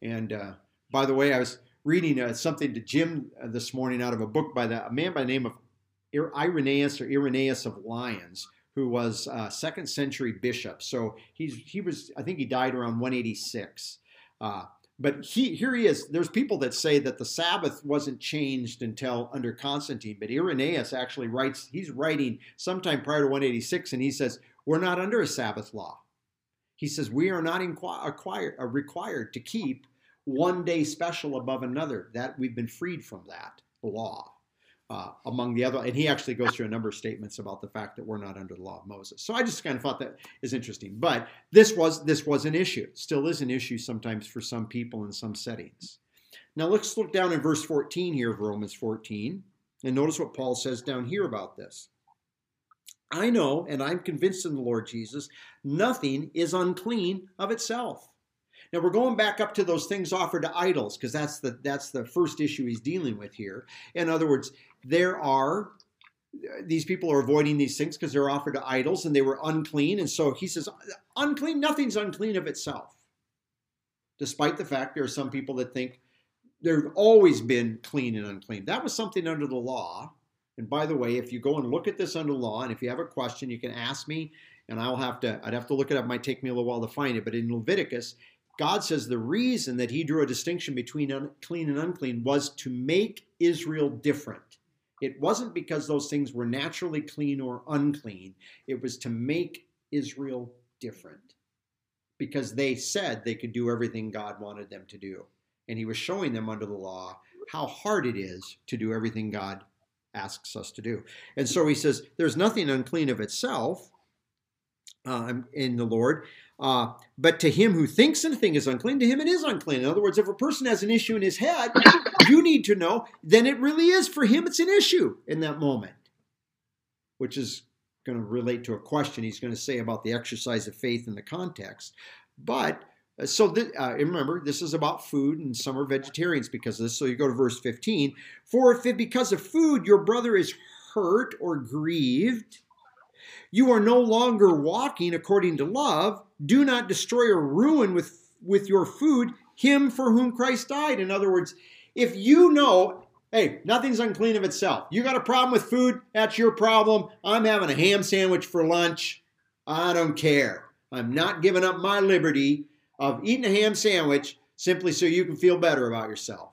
And uh, by the way, I was reading uh, something to Jim uh, this morning out of a book by the, a man by the name of Irenaeus or Irenaeus of Lyons, who was a second century bishop. So he's he was I think he died around 186. Uh, but he, here he is. There's people that say that the Sabbath wasn't changed until under Constantine, but Irenaeus actually writes, he's writing sometime prior to 186, and he says, We're not under a Sabbath law. He says, We are not acquired, uh, required to keep one day special above another. That we've been freed from that law uh, among the other. And he actually goes through a number of statements about the fact that we're not under the law of Moses. So I just kind of thought that is interesting. But this was this was an issue. Still is an issue sometimes for some people in some settings. Now let's look down in verse 14 here of Romans 14 and notice what Paul says down here about this. I know, and I'm convinced in the Lord Jesus, nothing is unclean of itself. Now we're going back up to those things offered to idols because that's the that's the first issue he's dealing with here. In other words, there are these people are avoiding these things because they're offered to idols and they were unclean, and so he says, unclean, nothing's unclean of itself. Despite the fact there are some people that think there've always been clean and unclean. That was something under the law. And by the way, if you go and look at this under law, and if you have a question, you can ask me, and I'll have to. I'd have to look it up. It might take me a little while to find it. But in Leviticus, God says the reason that he drew a distinction between clean and unclean was to make Israel different. It wasn't because those things were naturally clean or unclean, it was to make Israel different. Because they said they could do everything God wanted them to do. And he was showing them under the law how hard it is to do everything God asks us to do. And so he says, There's nothing unclean of itself uh, in the Lord, uh, but to him who thinks anything is unclean, to him it is unclean. In other words, if a person has an issue in his head, you need to know, then it really is for him, it's an issue in that moment, which is going to relate to a question he's going to say about the exercise of faith in the context. But uh, so th- uh, remember, this is about food, and some are vegetarians because of this. So you go to verse 15. For if it, because of food your brother is hurt or grieved, you are no longer walking according to love. Do not destroy or ruin with, with your food him for whom Christ died. In other words, if you know, hey, nothing's unclean of itself. You got a problem with food, that's your problem. I'm having a ham sandwich for lunch. I don't care. I'm not giving up my liberty of eating a ham sandwich simply so you can feel better about yourself.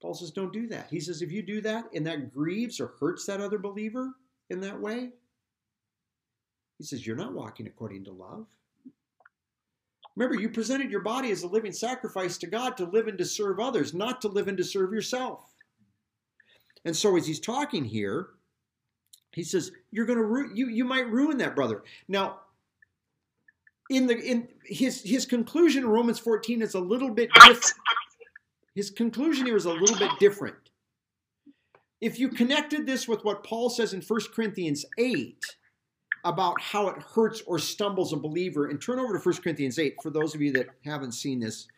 Paul says, don't do that. He says, if you do that and that grieves or hurts that other believer in that way, he says, You're not walking according to love. Remember, you presented your body as a living sacrifice to God to live and to serve others, not to live and to serve yourself. And so, as he's talking here, he says, "You're going to ru- you you might ruin that brother." Now, in the in his his conclusion in Romans 14 is a little bit different. His conclusion here is a little bit different. If you connected this with what Paul says in 1 Corinthians 8, about how it hurts or stumbles a believer. And turn over to 1 Corinthians 8 for those of you that haven't seen this.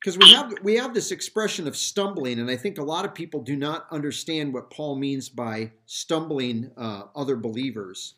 Because we have we have this expression of stumbling, and I think a lot of people do not understand what Paul means by stumbling uh, other believers.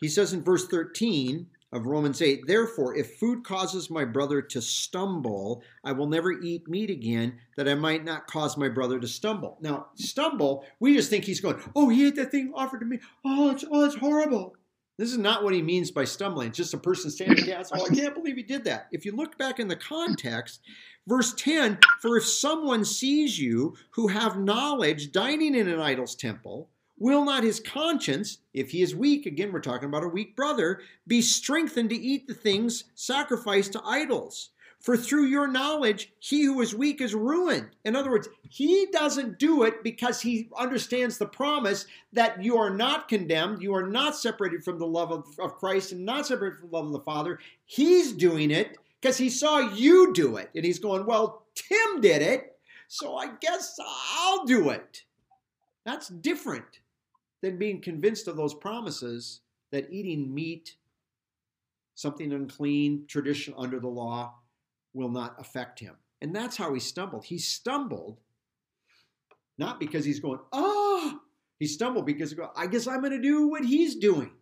He says in verse 13, of Romans 8. Therefore, if food causes my brother to stumble, I will never eat meat again, that I might not cause my brother to stumble. Now, stumble, we just think he's going, oh, he ate that thing offered to me. Oh, it's, oh, it's horrible. This is not what he means by stumbling. It's just a person standing there. Oh, I can't believe he did that. If you look back in the context, verse 10 For if someone sees you who have knowledge dining in an idol's temple, Will not his conscience, if he is weak, again, we're talking about a weak brother, be strengthened to eat the things sacrificed to idols? For through your knowledge, he who is weak is ruined. In other words, he doesn't do it because he understands the promise that you are not condemned, you are not separated from the love of, of Christ, and not separated from the love of the Father. He's doing it because he saw you do it. And he's going, Well, Tim did it, so I guess I'll do it. That's different than being convinced of those promises that eating meat, something unclean, tradition under the law, will not affect him. And that's how he stumbled. He stumbled not because he's going, oh, he stumbled because he go, I guess I'm going to do what he's doing.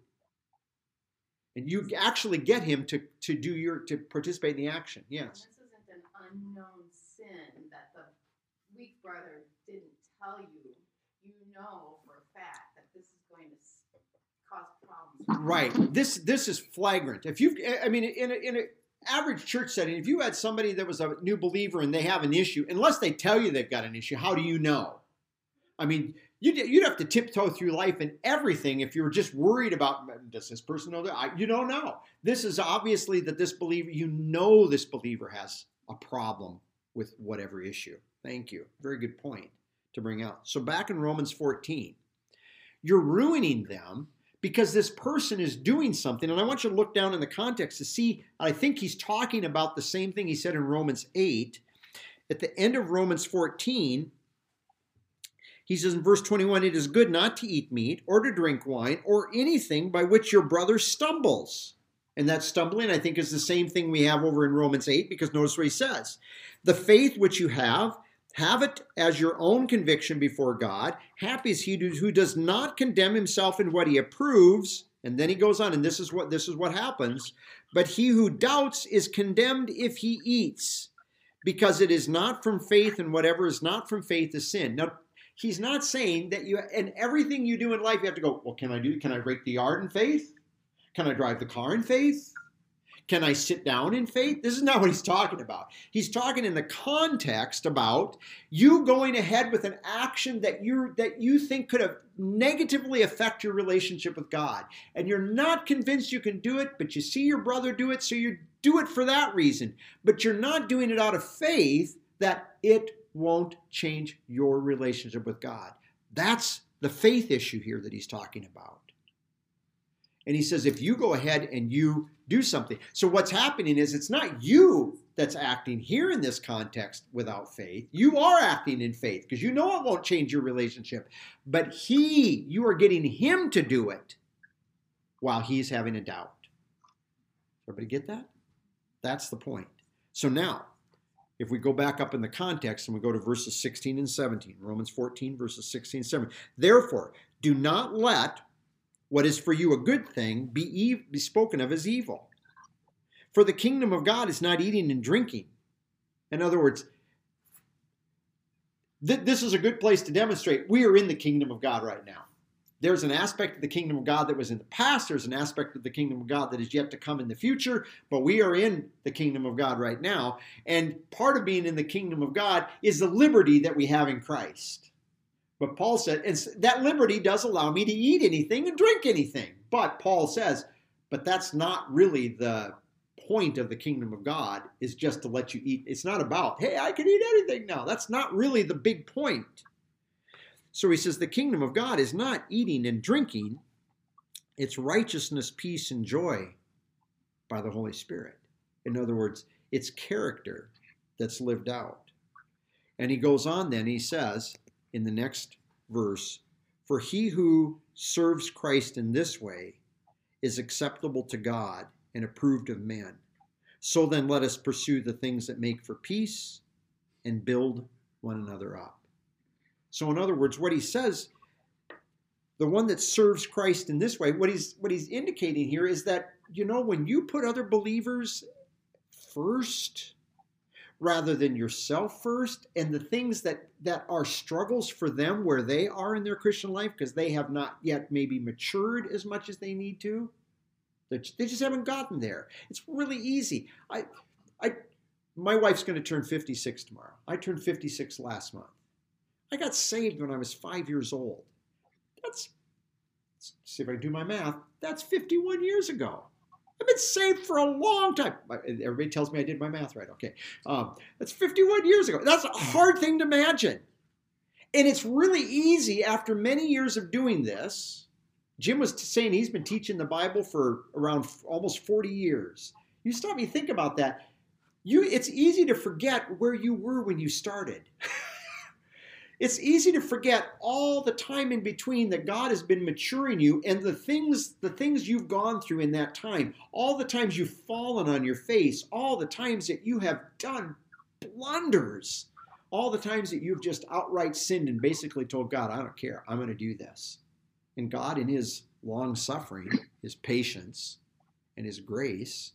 And you actually get him to, to do your to participate in the action. Yes. This isn't an unknown sin that the weak brother didn't tell you. You know Right. This this is flagrant. If you, I mean, in a, in an average church setting, if you had somebody that was a new believer and they have an issue, unless they tell you they've got an issue, how do you know? I mean, you'd, you'd have to tiptoe through life and everything if you were just worried about does this person know that? I, you don't know. This is obviously that this believer, you know, this believer has a problem with whatever issue. Thank you. Very good point to bring out. So back in Romans 14, you're ruining them because this person is doing something. And I want you to look down in the context to see, I think he's talking about the same thing he said in Romans 8. At the end of Romans 14, He says in verse 21 It is good not to eat meat or to drink wine or anything by which your brother stumbles. And that stumbling, I think, is the same thing we have over in Romans 8, because notice what he says. The faith which you have, have it as your own conviction before God. Happy is he who does not condemn himself in what he approves. And then he goes on, and this is what this is what happens. But he who doubts is condemned if he eats, because it is not from faith, and whatever is not from faith is sin. Now, he's not saying that you and everything you do in life you have to go, well, can I do? Can I rake the yard in faith? Can I drive the car in faith? Can I sit down in faith? This is not what he's talking about. He's talking in the context about you going ahead with an action that you that you think could have negatively affect your relationship with God. And you're not convinced you can do it, but you see your brother do it, so you do it for that reason. But you're not doing it out of faith that it won't change your relationship with God. That's the faith issue here that he's talking about. And he says, if you go ahead and you do something. So what's happening is it's not you that's acting here in this context without faith. You are acting in faith because you know it won't change your relationship. But he, you are getting him to do it while he's having a doubt. Everybody get that? That's the point. So now, if we go back up in the context and we go to verses 16 and 17, Romans 14, verses 16 and 17. Therefore, do not let what is for you a good thing be, be spoken of as evil. For the kingdom of God is not eating and drinking. In other words, th- this is a good place to demonstrate we are in the kingdom of God right now. There's an aspect of the kingdom of God that was in the past. There's an aspect of the kingdom of God that is yet to come in the future, but we are in the kingdom of God right now. And part of being in the kingdom of God is the liberty that we have in Christ. But Paul said, and that liberty does allow me to eat anything and drink anything. But Paul says, but that's not really the point of the kingdom of God, is just to let you eat. It's not about, hey, I can eat anything now. That's not really the big point. So he says, the kingdom of God is not eating and drinking, it's righteousness, peace, and joy by the Holy Spirit. In other words, it's character that's lived out. And he goes on then, he says, in the next verse For he who serves Christ in this way is acceptable to God and approved of men. So then let us pursue the things that make for peace and build one another up. So, in other words, what he says, the one that serves Christ in this way, what he's what he's indicating here is that you know when you put other believers first, rather than yourself first and the things that that are struggles for them where they are in their christian life because they have not yet maybe matured as much as they need to they just haven't gotten there. It's really easy. I i my wife's going to turn 56 tomorrow. I turned 56 last month. I got saved when i was five years old. That's see if i can do my math that's 51 years ago I've been saved for a long time. Everybody tells me I did my math right. Okay. Um, that's 51 years ago. That's a hard thing to imagine. And it's really easy after many years of doing this. Jim was saying he's been teaching the Bible for around almost 40 years. You stop me think about that. You, it's easy to forget where you were when you started. it's easy to forget all the time in between that God has been maturing you and the things the things you've gone through in that time, all the times you've fallen on your face, all the times that you have done blunders, all the times that you've just outright sinned and basically told God, I don't care, I'm going to do this. And God in his long suffering, his patience, and his grace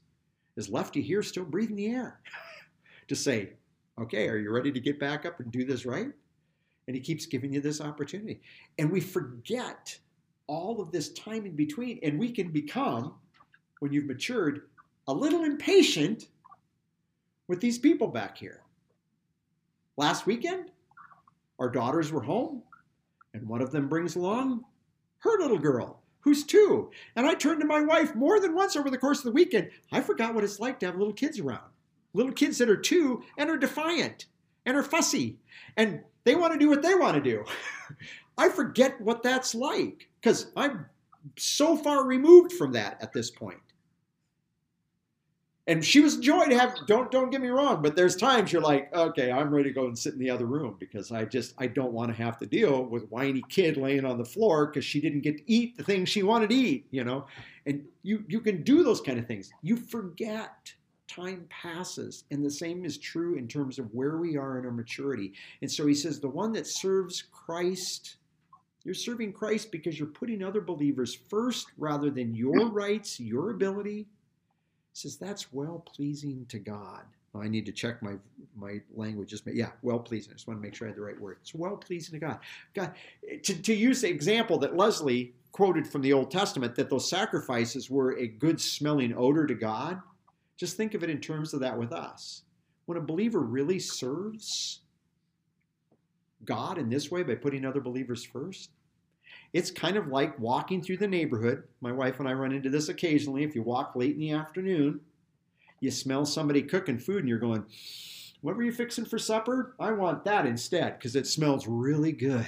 has left you here still breathing the air to say, okay, are you ready to get back up and do this right? And he keeps giving you this opportunity. And we forget all of this time in between, and we can become, when you've matured, a little impatient with these people back here. Last weekend, our daughters were home, and one of them brings along her little girl, who's two. And I turned to my wife more than once over the course of the weekend. I forgot what it's like to have little kids around. Little kids that are two and are defiant and are fussy. And they want to do what they want to do. I forget what that's like because I'm so far removed from that at this point. And she was to have. Don't don't get me wrong, but there's times you're like, okay, I'm ready to go and sit in the other room because I just I don't want to have to deal with whiny kid laying on the floor because she didn't get to eat the thing she wanted to eat, you know. And you you can do those kind of things. You forget. Time passes, and the same is true in terms of where we are in our maturity. And so he says, the one that serves Christ you're serving Christ because you're putting other believers first rather than your rights, your ability. He says that's well pleasing to God. I need to check my my language. Just yeah, well pleasing. I just want to make sure I had the right word. It's well pleasing to God. God, to, to use the example that Leslie quoted from the Old Testament, that those sacrifices were a good smelling odor to God. Just think of it in terms of that with us. When a believer really serves God in this way by putting other believers first, it's kind of like walking through the neighborhood. My wife and I run into this occasionally. If you walk late in the afternoon, you smell somebody cooking food and you're going, What were you fixing for supper? I want that instead because it smells really good.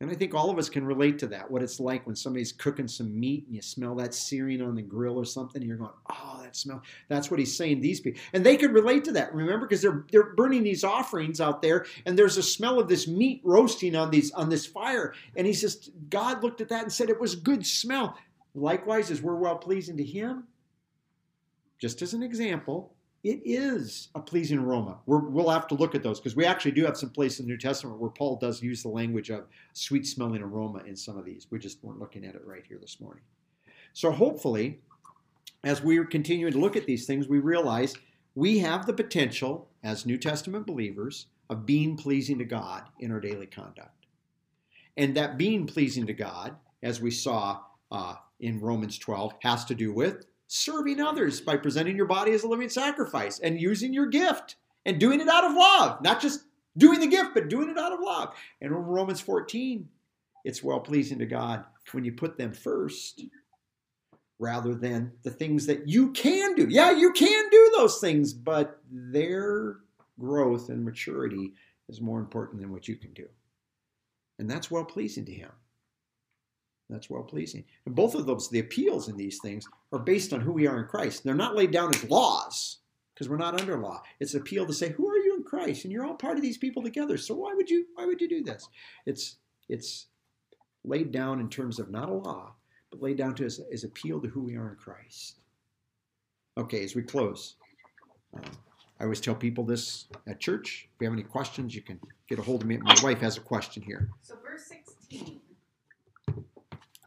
And I think all of us can relate to that, what it's like when somebody's cooking some meat and you smell that searing on the grill or something, and you're going, oh, that smell. That's what he's saying, these people. And they could relate to that, remember, because they're they're burning these offerings out there, and there's a smell of this meat roasting on these on this fire. And he says, God looked at that and said it was good smell. Likewise, as we're well pleasing to him, just as an example, it is a pleasing aroma. we will have to look at those because we actually do have some place in the New Testament where Paul does use the language of sweet smelling aroma in some of these. We just weren't looking at it right here this morning. So hopefully, as we're continuing to look at these things, we realize we have the potential as New Testament believers of being pleasing to God in our daily conduct. And that being pleasing to God, as we saw uh, in Romans 12, has to do with serving others by presenting your body as a living sacrifice and using your gift and doing it out of love, not just doing the gift, but doing it out of love. And in Romans 14, it's well pleasing to God when you put them first rather than the things that you can do. Yeah, you can do those things, but their growth and maturity is more important than what you can do. And that's well pleasing to Him. That's well pleasing. And both of those, the appeals in these things, are based on who we are in Christ. They're not laid down as laws because we're not under law. It's an appeal to say, who are you in Christ? And you're all part of these people together. So why would you why would you do this? It's it's laid down in terms of not a law, but laid down to us as appeal to who we are in Christ. Okay, as we close, uh, I always tell people this at church. If you have any questions, you can get a hold of me. My wife has a question here. So verse 16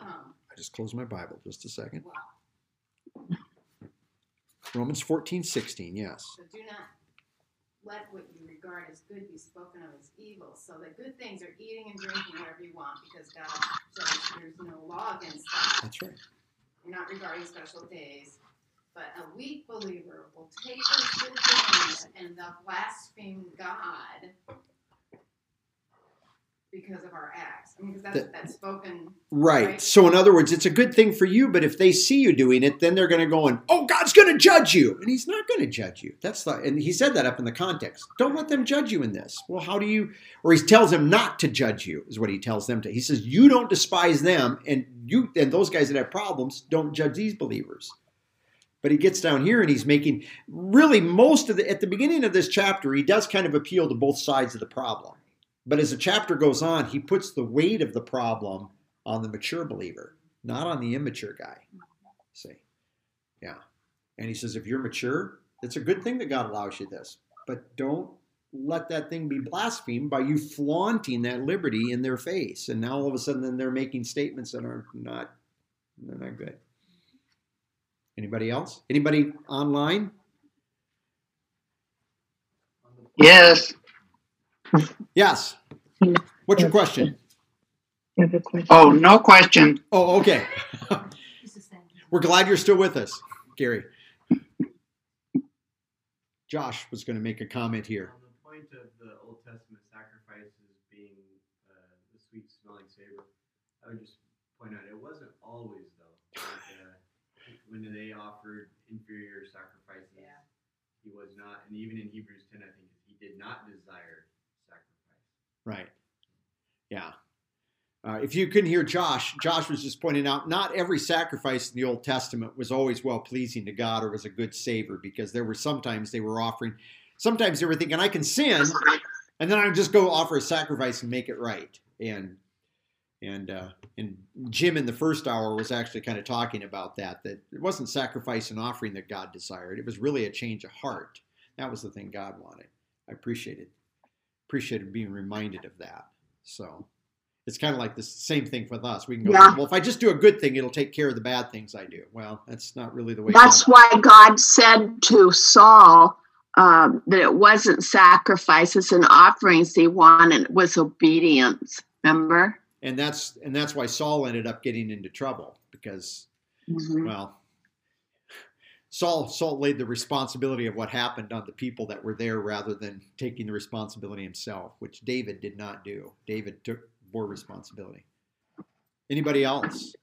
I just closed my Bible just a second. Wow. Romans 14, 16, yes. So do not let what you regard as good be spoken of as evil. So the good things are eating and drinking whatever you want because God says there's no law against that. That's right. You're not regarding special days. But a weak believer will take those good things and they'll blaspheme God because of our acts. I mean, because that's, that's spoken. Right. right. So, in other words, it's a good thing for you, but if they see you doing it, then they're going to go and, oh, God's going to judge you. And He's not going to judge you. That's the, and He said that up in the context. Don't let them judge you in this. Well, how do you, or He tells them not to judge you, is what He tells them to. He says, you don't despise them, and you, and those guys that have problems, don't judge these believers. But he gets down here and he's making really most of the, at the beginning of this chapter, he does kind of appeal to both sides of the problem but as the chapter goes on, he puts the weight of the problem on the mature believer, not on the immature guy. See? Yeah. And he says, if you're mature, it's a good thing that God allows you this, but don't let that thing be blasphemed by you flaunting that liberty in their face. And now all of a sudden, then they're making statements that are not, they're not good. Anybody else? Anybody online? Yes. Yes. What's your question? Oh, no question. Oh, okay. We're glad you're still with us, Gary. Josh was going to make a comment here. On the point of the Old Testament sacrifices being uh, the sweet smelling savor, I would just point out it wasn't always though. Like, uh, when they offered inferior sacrifices, yeah. he was not, and even in Hebrews 10, I think he did not desire Right. Yeah. Uh, if you couldn't hear Josh, Josh was just pointing out not every sacrifice in the Old Testament was always well pleasing to God or was a good savor because there were sometimes they were offering, sometimes they were thinking, I can sin, and then I just go offer a sacrifice and make it right. And and uh, and Jim in the first hour was actually kind of talking about that that it wasn't sacrifice and offering that God desired. It was really a change of heart. That was the thing God wanted. I appreciated appreciated being reminded of that. So it's kind of like the same thing with us. We can go, Yeah. well, if I just do a good thing, it'll take care of the bad things I do. Well, that's not really the way. That's why God said to Saul um, that it wasn't sacrifices and offerings he wanted, it was obedience. Remember? and that's and that's why Saul ended up getting into trouble because Mhm. well Saul Saul laid the responsibility of what happened on the people that were there rather than taking the responsibility himself, which David did not do. David took more responsibility. Anybody else?